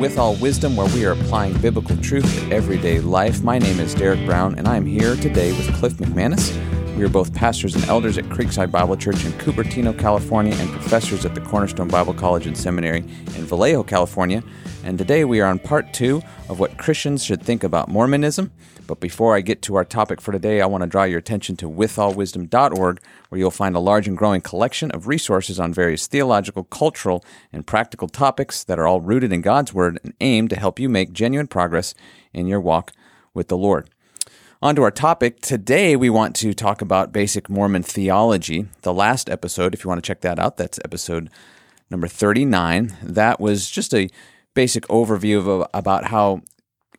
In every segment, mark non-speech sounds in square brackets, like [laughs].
With All Wisdom, where we are applying biblical truth to everyday life. My name is Derek Brown, and I am here today with Cliff McManus. We are both pastors and elders at Creekside Bible Church in Cupertino, California, and professors at the Cornerstone Bible College and Seminary in Vallejo, California. And today we are on part two of what Christians should think about Mormonism. But before I get to our topic for today, I want to draw your attention to withallwisdom.org, where you'll find a large and growing collection of resources on various theological, cultural, and practical topics that are all rooted in God's Word and aimed to help you make genuine progress in your walk with the Lord. On to our topic. Today, we want to talk about basic Mormon theology. The last episode, if you want to check that out, that's episode number 39. That was just a basic overview of about how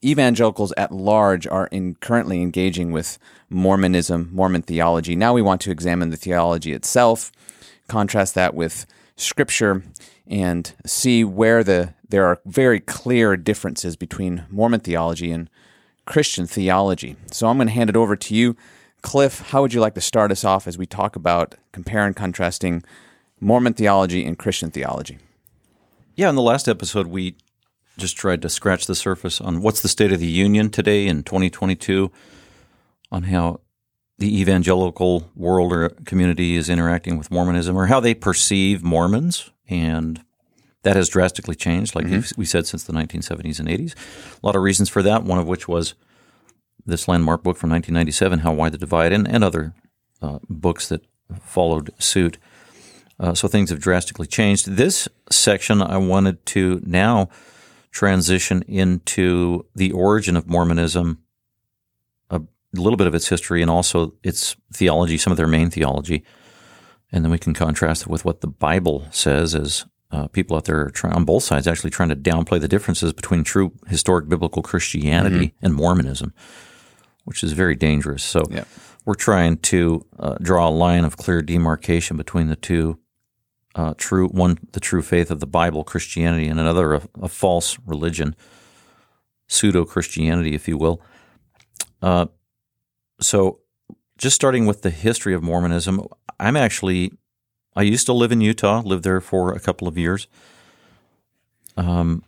evangelicals at large are in currently engaging with Mormonism, Mormon theology. Now we want to examine the theology itself, contrast that with scripture, and see where the there are very clear differences between Mormon theology and Christian theology. So I'm going to hand it over to you, Cliff. How would you like to start us off as we talk about compare and contrasting Mormon theology and Christian theology? Yeah, in the last episode, we just tried to scratch the surface on what's the state of the union today in 2022, on how the evangelical world or community is interacting with Mormonism, or how they perceive Mormons, and that has drastically changed, like mm-hmm. we said, since the 1970s and 80s. A lot of reasons for that. One of which was this landmark book from 1997, "How Wide the Divide," and, and other uh, books that followed suit. Uh, so things have drastically changed. This section, I wanted to now transition into the origin of Mormonism, a little bit of its history, and also its theology, some of their main theology. And then we can contrast it with what the Bible says as uh, people out there try, on both sides actually trying to downplay the differences between true historic biblical Christianity mm-hmm. and Mormonism, which is very dangerous. So yeah. we're trying to uh, draw a line of clear demarcation between the two uh, true one the true faith of the Bible, Christianity, and another a, a false religion, pseudo Christianity, if you will. Uh, so, just starting with the history of Mormonism, I'm actually I used to live in Utah, lived there for a couple of years, um,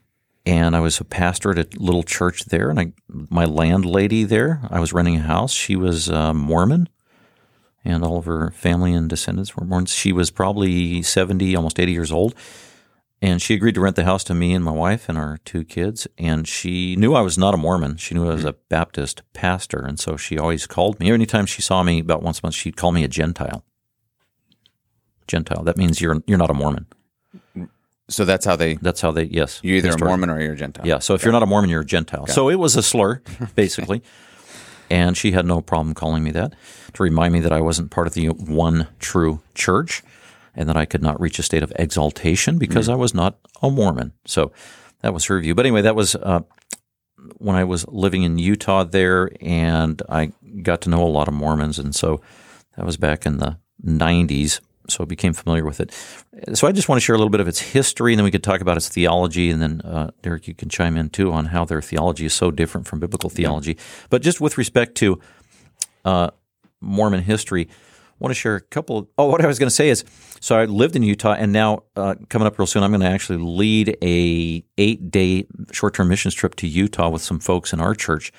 and I was a pastor at a little church there. And I, my landlady there, I was renting a house. She was uh, Mormon and all of her family and descendants were Mormons. She was probably 70, almost 80 years old. And she agreed to rent the house to me and my wife and our two kids. And she knew I was not a Mormon. She knew I was a Baptist pastor. And so she always called me. Anytime she saw me about once a month, she'd call me a Gentile. Gentile. That means you're you're not a Mormon. So that's how they. That's how they. Yes. You're either a Mormon or you're a Gentile. Yeah. So if you're not a Mormon, you're a Gentile. So it was a slur, [laughs] basically. And she had no problem calling me that to remind me that I wasn't part of the one true church and that I could not reach a state of exaltation because mm I was not a Mormon. So that was her view. But anyway, that was uh, when I was living in Utah there, and I got to know a lot of Mormons. And so that was back in the 90s so I became familiar with it. So I just want to share a little bit of its history, and then we could talk about its theology, and then uh, Derek, you can chime in too on how their theology is so different from biblical theology. But just with respect to uh, Mormon history, I want to share a couple. Of, oh, what I was going to say is, so I lived in Utah, and now uh, coming up real soon, I'm going to actually lead a eight day short term missions trip to Utah with some folks in our church,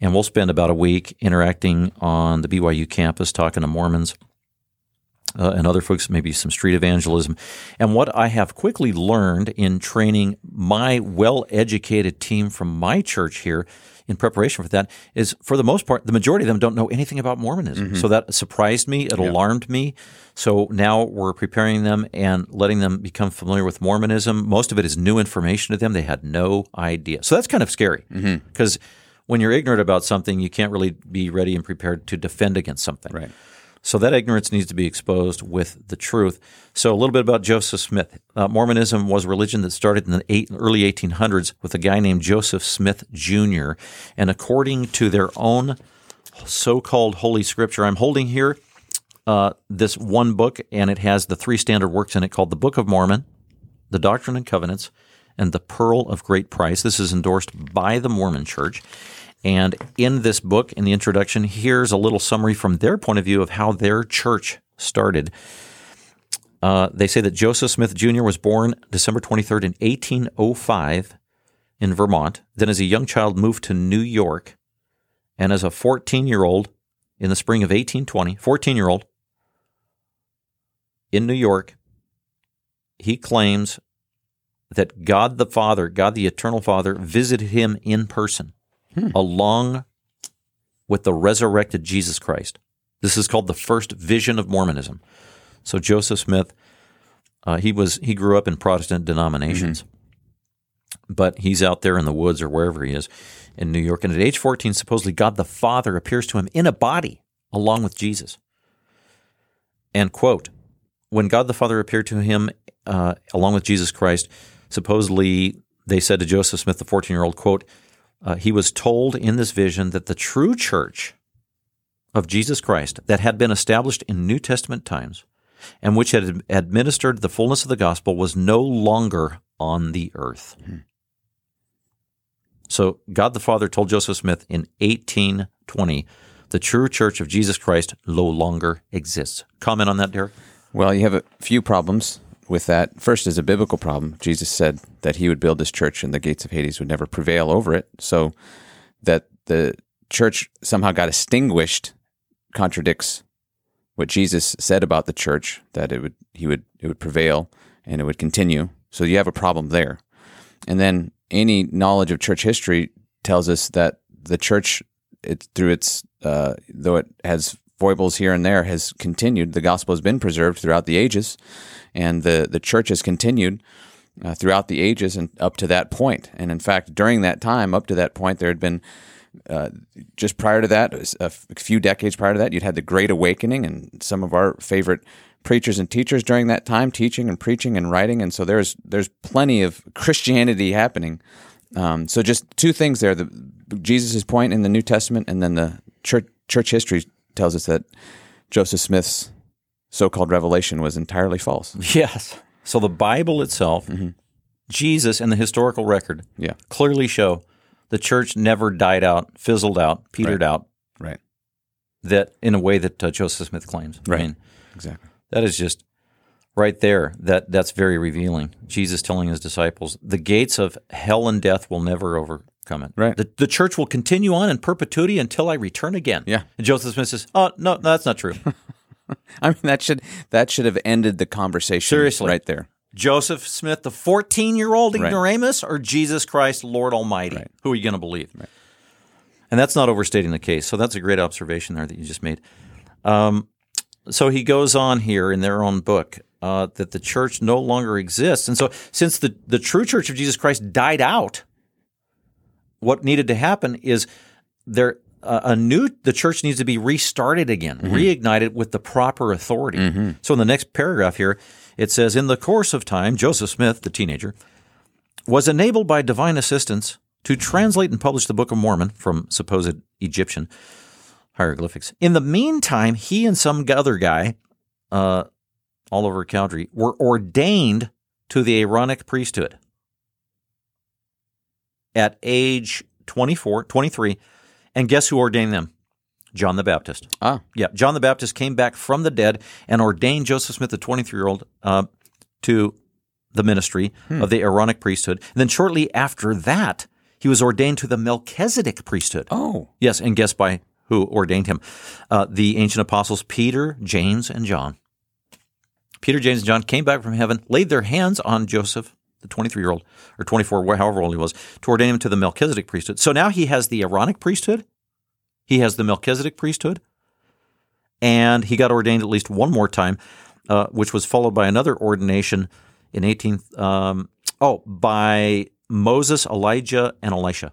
and we'll spend about a week interacting on the BYU campus, talking to Mormons uh, and other folks, maybe some street evangelism. And what I have quickly learned in training my well educated team from my church here in preparation for that is for the most part, the majority of them don't know anything about Mormonism. Mm-hmm. So that surprised me. It yeah. alarmed me. So now we're preparing them and letting them become familiar with Mormonism. Most of it is new information to them. They had no idea. So that's kind of scary because mm-hmm. when you're ignorant about something, you can't really be ready and prepared to defend against something. Right. So that ignorance needs to be exposed with the truth. So a little bit about Joseph Smith. Uh, Mormonism was a religion that started in the eight, early 1800s with a guy named Joseph Smith Jr. And according to their own so-called Holy Scripture, I'm holding here uh, this one book, and it has the three standard works in it called the Book of Mormon, the Doctrine and Covenants, and the Pearl of Great Price. This is endorsed by the Mormon Church. And in this book, in the introduction, here's a little summary from their point of view of how their church started. Uh, they say that Joseph Smith Jr. was born December 23rd in 1805 in Vermont. Then, as a young child, moved to New York. And as a 14 year old in the spring of 1820, 14 year old in New York, he claims that God the Father, God the Eternal Father, visited him in person along with the resurrected Jesus Christ. This is called the first vision of Mormonism. So Joseph Smith, uh, he was he grew up in Protestant denominations, but he's out there in the woods or wherever he is in New York. And at age 14, supposedly God the Father appears to him in a body along with Jesus. And quote, when God the Father appeared to him uh, along with Jesus Christ, supposedly they said to Joseph Smith, the 14 year old, quote, uh, he was told in this vision that the true church of Jesus Christ that had been established in New Testament times and which had administered the fullness of the gospel was no longer on the earth. So God the Father told Joseph Smith in 1820 the true church of Jesus Christ no longer exists. Comment on that, Derek? Well, you have a few problems with that. First is a biblical problem. Jesus said that he would build this church and the gates of Hades would never prevail over it. So that the church somehow got extinguished contradicts what Jesus said about the church that it would he would it would prevail and it would continue. So you have a problem there. And then any knowledge of church history tells us that the church it through its uh, though it has foibles here and there has continued the gospel has been preserved throughout the ages and the the church has continued uh, throughout the ages and up to that point. and in fact during that time up to that point there had been uh, just prior to that, a few decades prior to that, you'd had the Great Awakening, and some of our favorite preachers and teachers during that time, teaching and preaching and writing, and so there's there's plenty of Christianity happening. Um, so just two things there: the Jesus' point in the New Testament, and then the church church history tells us that Joseph Smith's so-called revelation was entirely false. [laughs] Yes. So the Bible itself, Jesus, and the historical record Yeah, clearly show the church never died out, fizzled out, petered Right. out. right, That in a way that uh, Joseph Smith claims. I Right. mean, exactly. that is just right there. That that's very revealing. Jesus telling his disciples, "The gates of hell and death will never overcome it. Right. The, the church will continue on in perpetuity until I return again." Yeah. And Joseph Smith says, "Oh no, no that's not true." [laughs] I mean that should that should have ended the conversation Seriously. right there. Joseph Smith, the 14 year old Right. ignoramus, or Jesus Christ, Lord Almighty? Right. Who are you going to believe? And that's not overstating the case. So that's a great observation there that you just made. Um, so he goes on here in their own book uh, that the church no longer exists. And so, since the, the true church of Jesus Christ died out, what needed to happen is there uh, a new the church needs to be restarted again, reignited with the proper authority. So in the next paragraph here, it says, "In the course of time, Joseph Smith, the teenager, was enabled by divine assistance to translate and publish the Book of Mormon from supposed Egyptian hieroglyphics. In the meantime, he and some other guy, uh, Oliver Cowdery, were ordained to the Aaronic priesthood at age 24, 23. And guess who ordained them? John the Baptist. Ah, Yeah, John the Baptist came back from the dead and ordained Joseph Smith, the 23 year old, uh, to the ministry of the Aaronic priesthood. And then shortly after that, he was ordained to the Melchizedek priesthood. oh, Yes, and guess by who ordained him? Uh, the ancient apostles Peter, James, and John. Peter, James, and John came back from heaven, laid their hands on Joseph, the 23 year old, or 24, however old he was, to ordain him to the Melchizedek priesthood. So now he has the Aaronic priesthood, he has the Melchizedek priesthood, and he got ordained at least one more time, uh, which was followed by another ordination in 18, um, oh, by Moses, Elijah, and Elisha.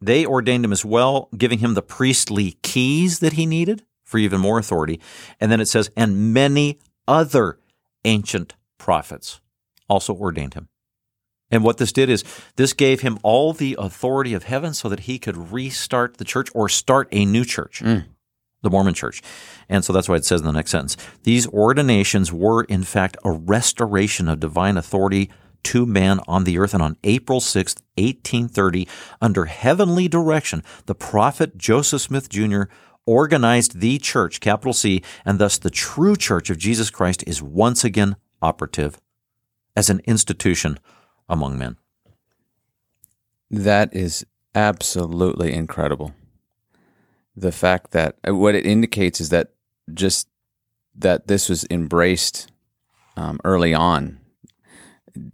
They ordained him as well, giving him the priestly keys that he needed for even more authority. And then it says, and many other ancient prophets also ordained him. And what this did is this gave him all the authority of heaven so that he could restart the church or start a new church, mm. the Mormon church. And so that's why it says in the next sentence these ordinations were, in fact, a restoration of divine authority to man on the earth. And on April 6th, 1830, under heavenly direction, the prophet Joseph Smith Jr. organized the church, capital C, and thus the true church of Jesus Christ is once again operative as an institution among men. That is absolutely incredible. The fact that uh, what it indicates is that just that this was embraced um, early on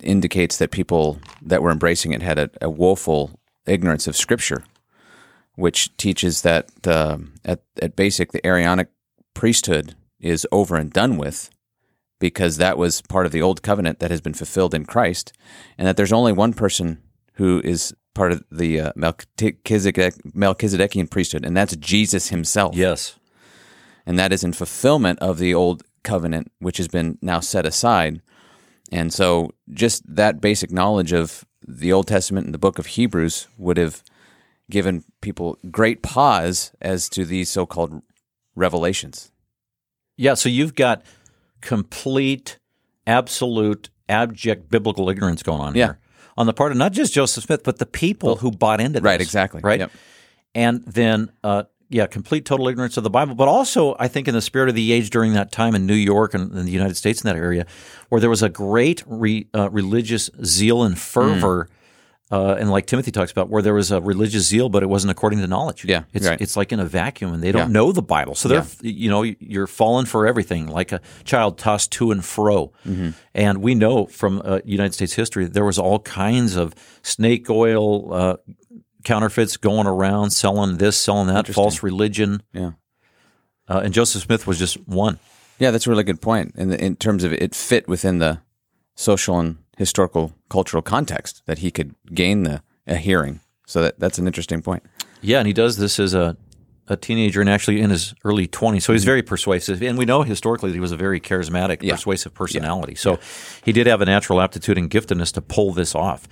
indicates that people that were embracing it had a, a woeful ignorance of Scripture, which teaches that at, at basic the Aaronic priesthood is over and done with because that was part of the old covenant that has been fulfilled in Christ, and that there's only one person who is part of the uh, Melchizedek, Melchizedekian priesthood, and that's Jesus himself. Yes. And that is in fulfillment of the old covenant, which has been now set aside. And so, just that basic knowledge of the Old Testament and the book of Hebrews would have given people great pause as to these so called revelations. Yeah, so you've got complete, absolute, abject biblical ignorance going on Yeah. here on the part of not just Joseph Smith, but the people who bought into this. Right, exactly. Right. Yep. And then, uh, yeah, complete total ignorance of the Bible, but also I think in the spirit of the age during that time in New York and in the United States in that area, where there was a great re, uh, religious zeal and fervor. Uh, and like Timothy talks about, where there was a religious zeal, but it wasn't according to knowledge. Yeah, it's right. it's like in a vacuum, and they don't Yeah. know the Bible, so they're you know you're falling for everything, like a child tossed to and fro. Mm-hmm. And we know from uh, United States history there was all kinds of snake oil uh, counterfeits going around, selling this, selling that, false religion. Yeah. Uh, and Joseph Smith was just one. Yeah, that's a really good point. In, the, in terms of it fit within the social and historical cultural context that he could gain the a hearing. So that that's an interesting point. Yeah, and he does this as a a teenager and actually in his early 20s. So he's very persuasive. And we know historically that he was a very charismatic, Yeah. persuasive personality. So he did have a natural aptitude and giftedness to pull this off.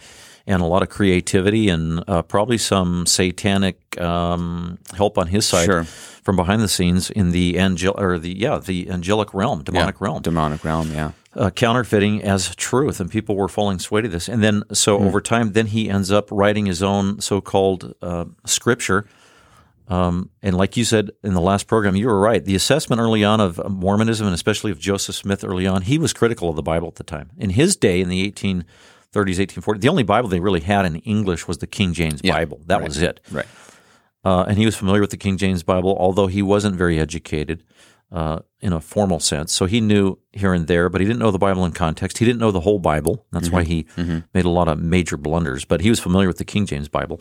And a lot of creativity and uh, probably some satanic um, help on his side Sure. from behind the scenes in the angel or the yeah the angelic realm, demonic realm Demonic realm. Yeah. Uh, counterfeiting as truth, and people were falling sway to this. And then, so over time, then he ends up writing his own so-called uh, scripture. Um, and like you said in the last program, you were right. The assessment early on of Mormonism, and especially of Joseph Smith early on, he was critical of the Bible at the time. In his day, in the 1830s, 1840s, the only Bible they really had in English was the King James Bible. That was it. Right. Uh, and he was familiar with the King James Bible, although he wasn't very educated uh, in a formal sense. So he knew here and there, but he didn't know the Bible in context. He didn't know the whole Bible. That's why he made a lot of major blunders. But he was familiar with the King James Bible,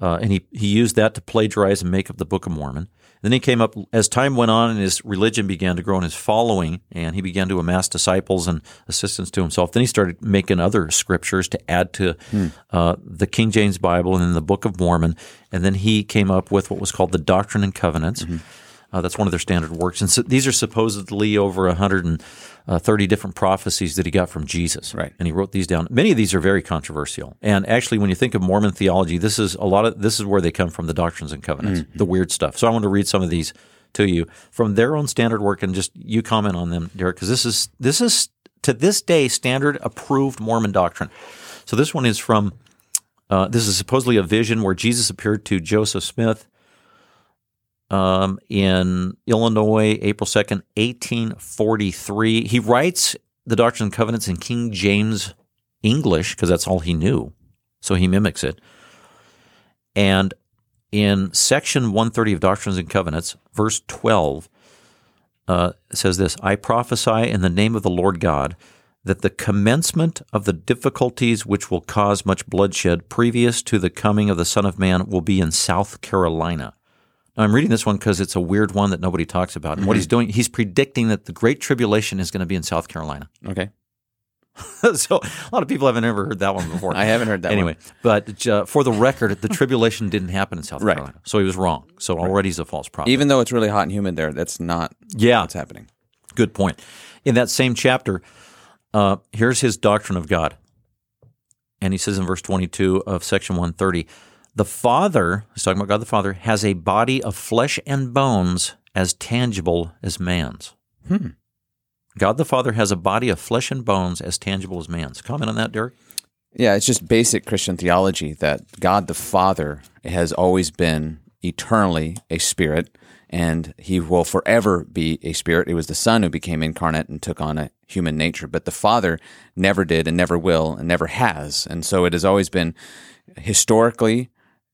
uh, and he he used that to plagiarize and make up the Book of Mormon. Then he came up as time went on, and his religion began to grow, and his following, and he began to amass disciples and assistants to himself. Then he started making other scriptures to add to uh, the King James Bible and then the Book of Mormon. And then he came up with what was called the Doctrine and Covenants. Uh, that's one of their standard works, and so these are supposedly over 130 different prophecies that he got from Jesus. Right. and he wrote these down. Many of these are very controversial, and actually, when you think of Mormon theology, this is a lot of this is where they come from the Doctrines and Covenants, the weird stuff. So I want to read some of these to you from their own standard work, and just you comment on them, Derek, because this is this is to this day standard approved Mormon doctrine. So this one is from. Uh, this is supposedly a vision where Jesus appeared to Joseph Smith um, in Illinois, April 2nd, 1843. He writes the Doctrine and Covenants in King James English because that's all he knew. So he mimics it. And in section 130 of Doctrines and Covenants, verse 12, uh, says this I prophesy in the name of the Lord God that the commencement of the difficulties which will cause much bloodshed previous to the coming of the Son of Man will be in South Carolina. I'm reading this one because it's a weird one that nobody talks about. And what he's doing, he's predicting that the Great Tribulation is going to be in South Carolina. [laughs] Okay. so a lot of people haven't ever heard that one before. I haven't heard that anyway, but uh, for the record, the tribulation didn't happen in South Right. Carolina. So he was wrong. So already he's a false prophet. Even though it's really hot and humid there, that's not yeah. what's happening. Good point. In that same chapter, uh, here's his doctrine of God. And he says in verse 22 of section 130 The Father, he's talking about God the Father, has a body of flesh and bones as tangible as man's. Hmm. God the Father has a body of flesh and bones as tangible as man's. Comment on that, Derek? Yeah, it's just basic Christian theology that God the Father has always been eternally a spirit and he will forever be a spirit. It was the Son who became incarnate and took on a human nature, but the Father never did and never will and never has. And so it has always been historically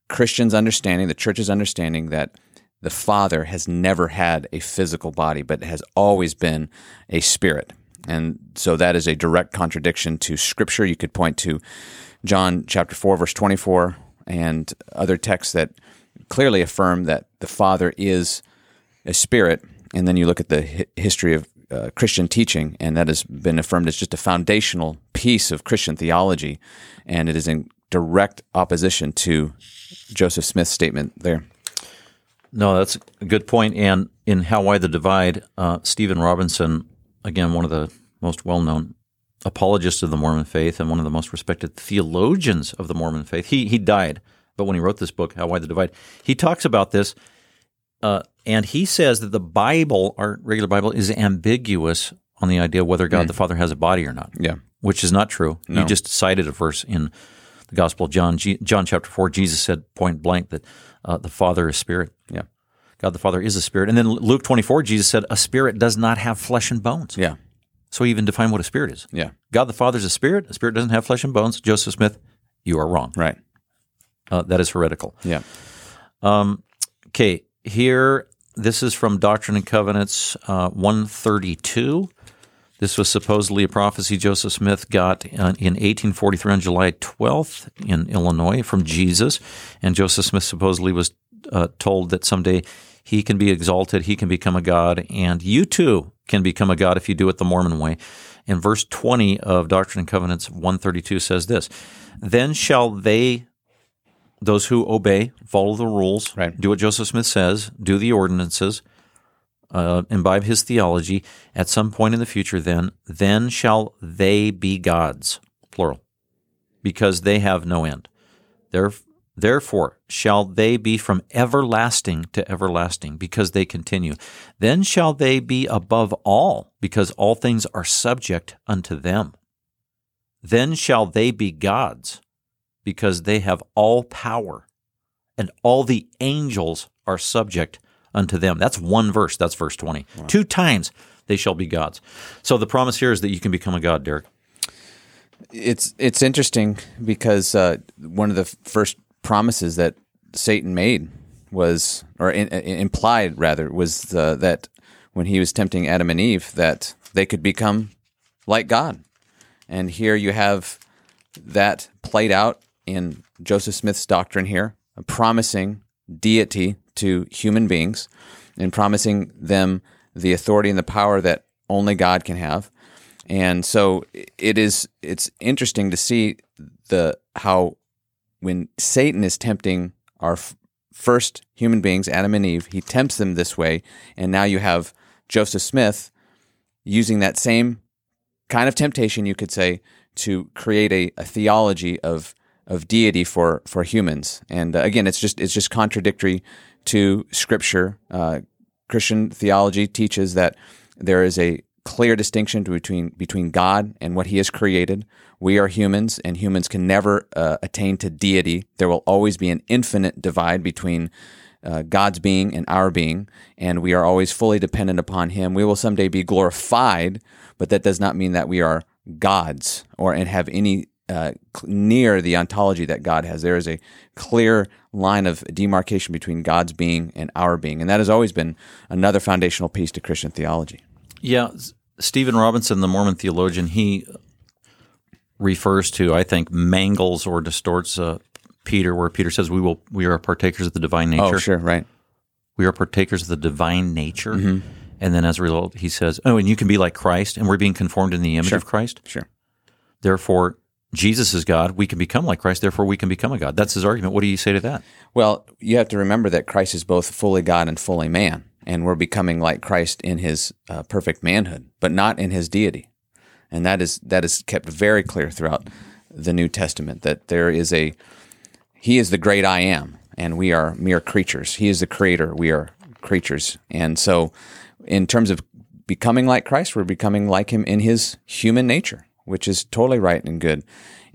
Christians' understanding, the church's understanding that the Father has never had a physical body, but has always been a spirit. And so that is a direct contradiction to Scripture. You could point to John chapter 4, verse 24, and other texts that clearly affirm that the Father is a spirit. And then you look at the history of uh, Christian teaching, and that has been affirmed as just a foundational piece of Christian theology. And it is in direct opposition to Joseph Smith's statement there. No, that's a good point. And in How Wide the Divide, uh, Stephen Robinson, again, one of the most well known apologists of the Mormon faith and one of the most respected theologians of the Mormon faith, he, he died. But when he wrote this book, How Wide the Divide, he talks about this. Uh, and he says that the Bible, our regular Bible, is ambiguous on the idea whether God the Father has a body or not. Yeah. Which is not true. You just cited a verse in the Gospel of John, G- John chapter 4. Jesus said point blank that uh, the Father is spirit. Yeah. God the Father is a spirit. And then Luke 24, Jesus said, a spirit does not have flesh and bones. Yeah. So he even define what a spirit is. Yeah. God the Father is a spirit. A spirit doesn't have flesh and bones. Joseph Smith, you are wrong. Right. Uh, that is heretical. Yeah. Okay, here, this is from Doctrine and Covenants uh, 132. This was supposedly a prophecy Joseph Smith got in 1843 on July 12th in Illinois from Jesus. And Joseph Smith supposedly was uh, told that someday he can be exalted, he can become a god, and you too can become a god if you do it the Mormon way. And verse 20 of Doctrine and Covenants 132 says this Then shall they those who obey, follow the rules, Right. do what Joseph Smith says, do the ordinances, uh, imbibe his theology. At some point in the future, then, then shall they be gods, plural, because they have no end. Theref- Therefore, shall they be from everlasting to everlasting, because they continue. Then shall they be above all, because all things are subject unto them. Then shall they be gods, because they have all power, and all the angels are subject unto them. That's one verse. That's verse 20. Two times they shall be gods. So the promise here is that you can become a god, Derek. It's it's interesting because uh, one of the first promises that Satan made was, or in, in- implied rather, was uh, that when he was tempting Adam and Eve, that they could become like God. And here you have that played out in Joseph Smith's doctrine here, promising deity to human beings and promising them the authority and the power that only God can have. And so it is it's interesting to see the how when Satan is tempting our first human beings, Adam and Eve, he tempts them this way, and now you have Joseph Smith using that same kind of temptation, you could say, to create a, a theology of of deity for for humans. And uh, again, it's just it's just contradictory to Scripture. Uh, Christian theology teaches that there is a clear distinction between between God and what He has created. We are humans, and humans can never uh, attain to deity. There will always be an infinite divide between uh, God's being and our being, and we are always fully dependent upon Him. We will someday be glorified, but that does not mean that we are gods or and have any uh, near the ontology that God has. There is a clear line of demarcation between God's being and our being, and that has always been another foundational piece to Christian theology. Yeah, Stephen Robinson, the Mormon theologian, he refers to, I think, mangles or distorts uh, Peter, where Peter says, "We will, we are partakers of the divine nature. Oh, sure, right. We are partakers of the divine nature." And then, as a result, he says, "Oh, and you can be like Christ, and we're being conformed in the image of Christ. Sure. Therefore, Jesus is God. We can become like Christ. Therefore, we can become a God." That's his argument. What do you say to that? Well, you have to remember that Christ is both fully God and fully man, and we're becoming like Christ in his uh, perfect manhood, but not in his deity. And that is that is kept very clear throughout the New Testament that there is a he is the great I am, and we are mere creatures. He is the creator. We are creatures. And so, in terms of becoming like Christ, we're becoming like him in his human nature, which is totally right and good.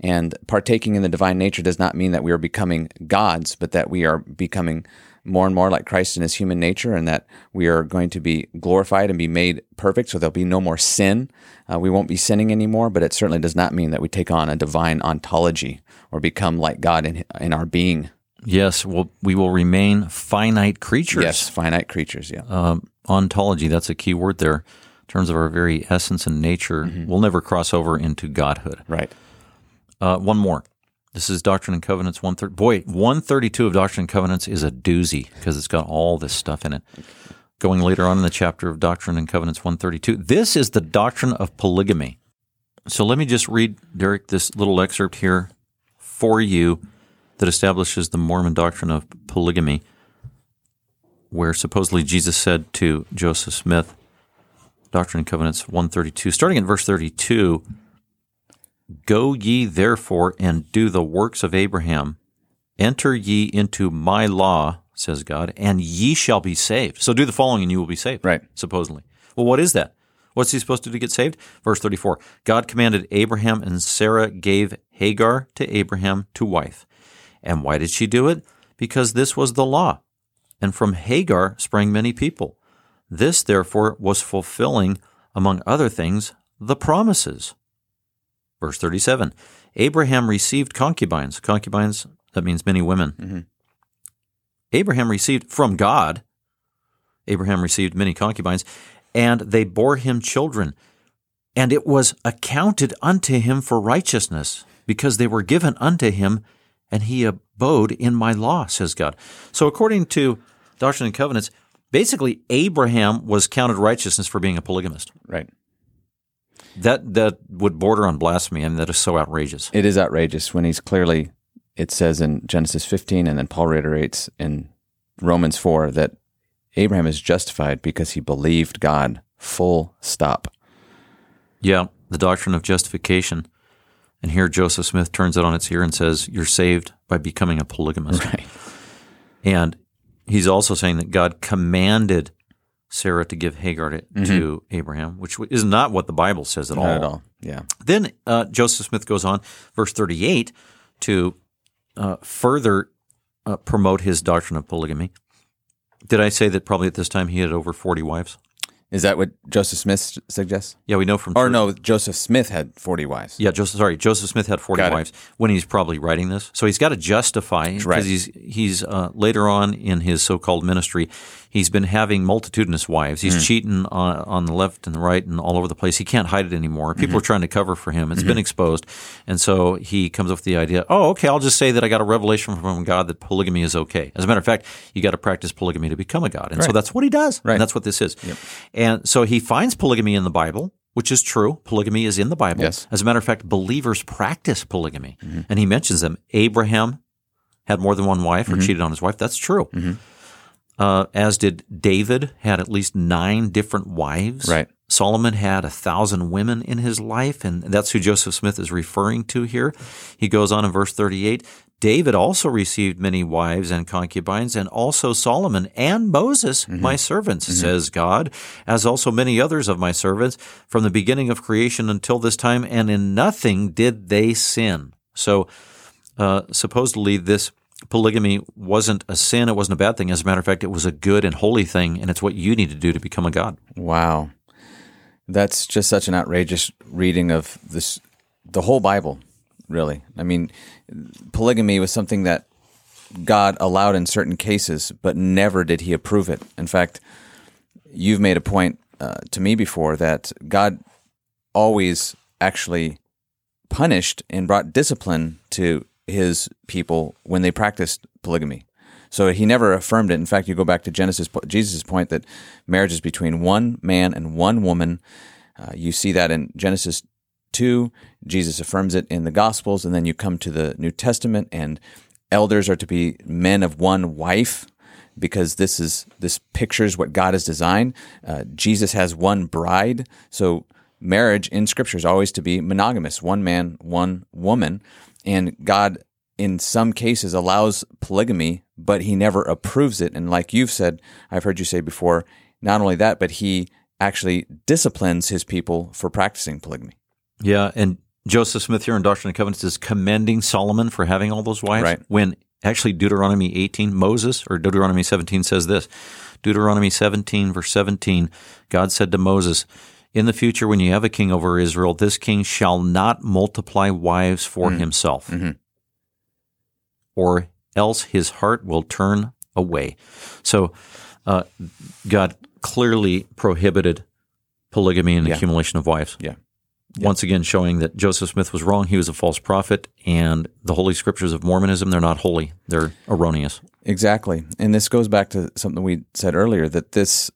And partaking in the divine nature does not mean that we are becoming gods, but that we are becoming more and more like Christ in his human nature, and that we are going to be glorified and be made perfect. So there'll be no more sin. Uh, we won't be sinning anymore, but it certainly does not mean that we take on a divine ontology or become like God in, in our being. Yes, well, we will remain finite creatures. Yes, finite creatures. Yeah. Um, ontology, that's a key word there. In terms of our very essence and nature, we'll never cross over into godhood. Right. Uh, one more. This is Doctrine and Covenants 130. Boy, 132 of Doctrine and Covenants is a doozy because it's got all this stuff in it. Going later on in the chapter of Doctrine and Covenants 132. This is the doctrine of polygamy. So let me just read, Derek, this little excerpt here for you that establishes the Mormon doctrine of polygamy, where supposedly Jesus said to Joseph Smith, Doctrine and Covenants 132, starting in verse 32, Go ye therefore and do the works of Abraham. Enter ye into my law, says God, and ye shall be saved. So do the following and you will be saved. Right. Supposedly. Well, what is that? What's he supposed to do to get saved? Verse 34 God commanded Abraham, and Sarah gave Hagar to Abraham to wife. And why did she do it? Because this was the law. And from Hagar sprang many people. This, therefore, was fulfilling, among other things, the promises. Verse 37 Abraham received concubines. Concubines, that means many women. Mm-hmm. Abraham received from God, Abraham received many concubines, and they bore him children. And it was accounted unto him for righteousness, because they were given unto him, and he abode in my law, says God. So, according to Doctrine and Covenants, basically Abraham was counted righteousness for being a polygamist. Right. That that would border on blasphemy, I and that is so outrageous. It is outrageous when he's clearly, it says in Genesis 15, and then Paul reiterates in Romans 4 that Abraham is justified because he believed God, full stop. Yeah, the doctrine of justification. And here Joseph Smith turns it on its ear and says, You're saved by becoming a polygamist. Right. And he's also saying that God commanded Sarah to give Hagar to, to Abraham, which is not what the Bible says at all. Not at all. Yeah. Then uh, Joseph Smith goes on, verse 38, to uh, further uh, promote his doctrine of polygamy. Did I say that probably at this time he had over 40 wives? Is that what Joseph Smith suggests? Yeah, we know from. Or no, Joseph Smith had 40 wives. Yeah, Joseph. Sorry, Joseph Smith had forty Got it. wives when he's probably writing this, so he's got to justify because Right. he's he's uh, later on in his so-called ministry, he's been having multitudinous wives. He's hmm. cheating on, on the left and the right and all over the place. He can't hide it anymore. People Mm-hmm. are trying to cover for him. It's mm-hmm. been exposed, and so he comes up with the idea. Oh, okay, I'll just say that I got a revelation from God that polygamy is okay. As a matter of fact, you got to practice polygamy to become a god, and so that's what he does. Right. And that's what this is. And so he finds polygamy in the Bible. Which is true. Polygamy is in the Bible. Yes. As a matter of fact, believers practice polygamy. Mm-hmm. And he mentions them. Abraham had more than one wife or mm-hmm. cheated on his wife. That's true. Uh, as did David, had at least nine different wives. Right. Solomon had a thousand women in his life, and that's who Joseph Smith is referring to here. He goes on in verse 38 David also received many wives and concubines, and also Solomon and Moses, my servants, says God, as also many others of my servants, from the beginning of creation until this time, and in nothing did they sin. So, uh, supposedly, this polygamy wasn't a sin, it wasn't a bad thing. As a matter of fact, it was a good and holy thing, and it's what you need to do to become a God. Wow. That's just such an outrageous reading of this the whole Bible, really. I mean, polygamy was something that God allowed in certain cases, but never did he approve it. In fact, you've made a point uh, to me before that God always actually punished and brought discipline to his people when they practiced polygamy. So he never affirmed it. In fact, you go back to Genesis, Jesus' point that marriage is between one man and one woman. Uh, you see that in Genesis 2. Jesus affirms it in the Gospels. And then you come to the New Testament, and elders are to be men of one wife because this is this pictures what God has designed. Uh, Jesus has one bride, so marriage in Scripture is always to be monogamous: one man, one woman. And God, in some cases, allows polygamy, but He never approves it. And like you've said, I've heard you say before, not only that, but He actually disciplines His people for practicing polygamy. Yeah, and Joseph Smith here in Doctrine and Covenants is commending Solomon for having all those wives Right. when actually Deuteronomy 18, Moses, or Deuteronomy 17 says this. Deuteronomy 17, verse 17, God said to Moses, In the future, when you have a king over Israel, this king shall not multiply wives for himself, Mhm. or else his heart will turn away. So uh, God clearly prohibited polygamy and Yeah. accumulation of wives. Yeah. Once again, showing that Joseph Smith was wrong. He was a false prophet, and the Holy Scriptures of Mormonism, they're not holy, they're erroneous. Exactly. And this goes back to something we said earlier that this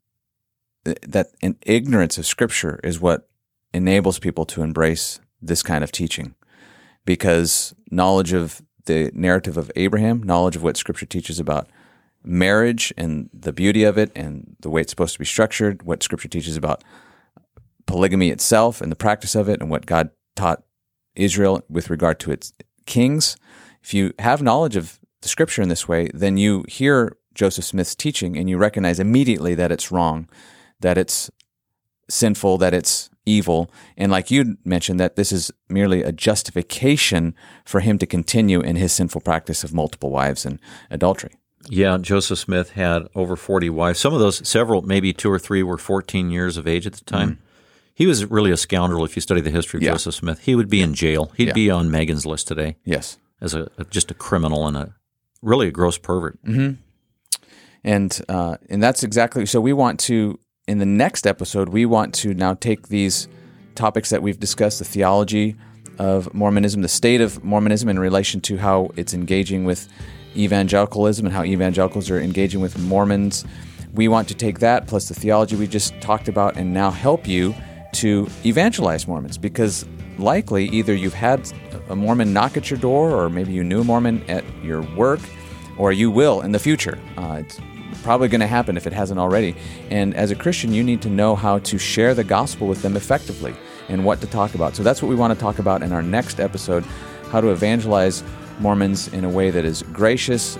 that an ignorance of scripture is what enables people to embrace this kind of teaching. Because knowledge of the narrative of Abraham, knowledge of what scripture teaches about marriage and the beauty of it and the way it's supposed to be structured, what scripture teaches about polygamy itself and the practice of it and what God taught Israel with regard to its kings. If you have knowledge of the scripture in this way, then you hear Joseph Smith's teaching and you recognize immediately that it's wrong, that it's sinful, that it's evil. And like you mentioned, that this is merely a justification for him to continue in his sinful practice of multiple wives and adultery. Yeah, Joseph Smith had over 40 wives. Some of those, several, maybe two or three, were 14 years of age at the time. He was really a scoundrel if you study the history of Mm-hmm. Yeah. Joseph Smith. He would be in jail. He'd Yeah. be on Megan's list today Yes. as a, just a criminal and a really a gross pervert. And uh, and that's exactly so. We want to in the next episode. We want to now take these topics that we've discussed: the theology of Mormonism, the state of Mormonism in relation to how it's engaging with evangelicalism and how evangelicals are engaging with Mormons. We want to take that plus the theology we just talked about and now help you to evangelize Mormons because likely either you've had a Mormon knock at your door or maybe you knew a Mormon at your work or you will in the future. Uh, probably going to happen if it hasn't already. And as a Christian, you need to know how to share the gospel with them effectively and what to talk about. So that's what we want to talk about in our next episode how to evangelize Mormons in a way that is gracious,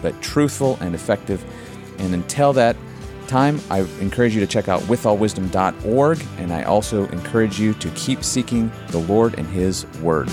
but truthful and effective. And until that time, I encourage you to check out withallwisdom.org. And I also encourage you to keep seeking the Lord and His Word.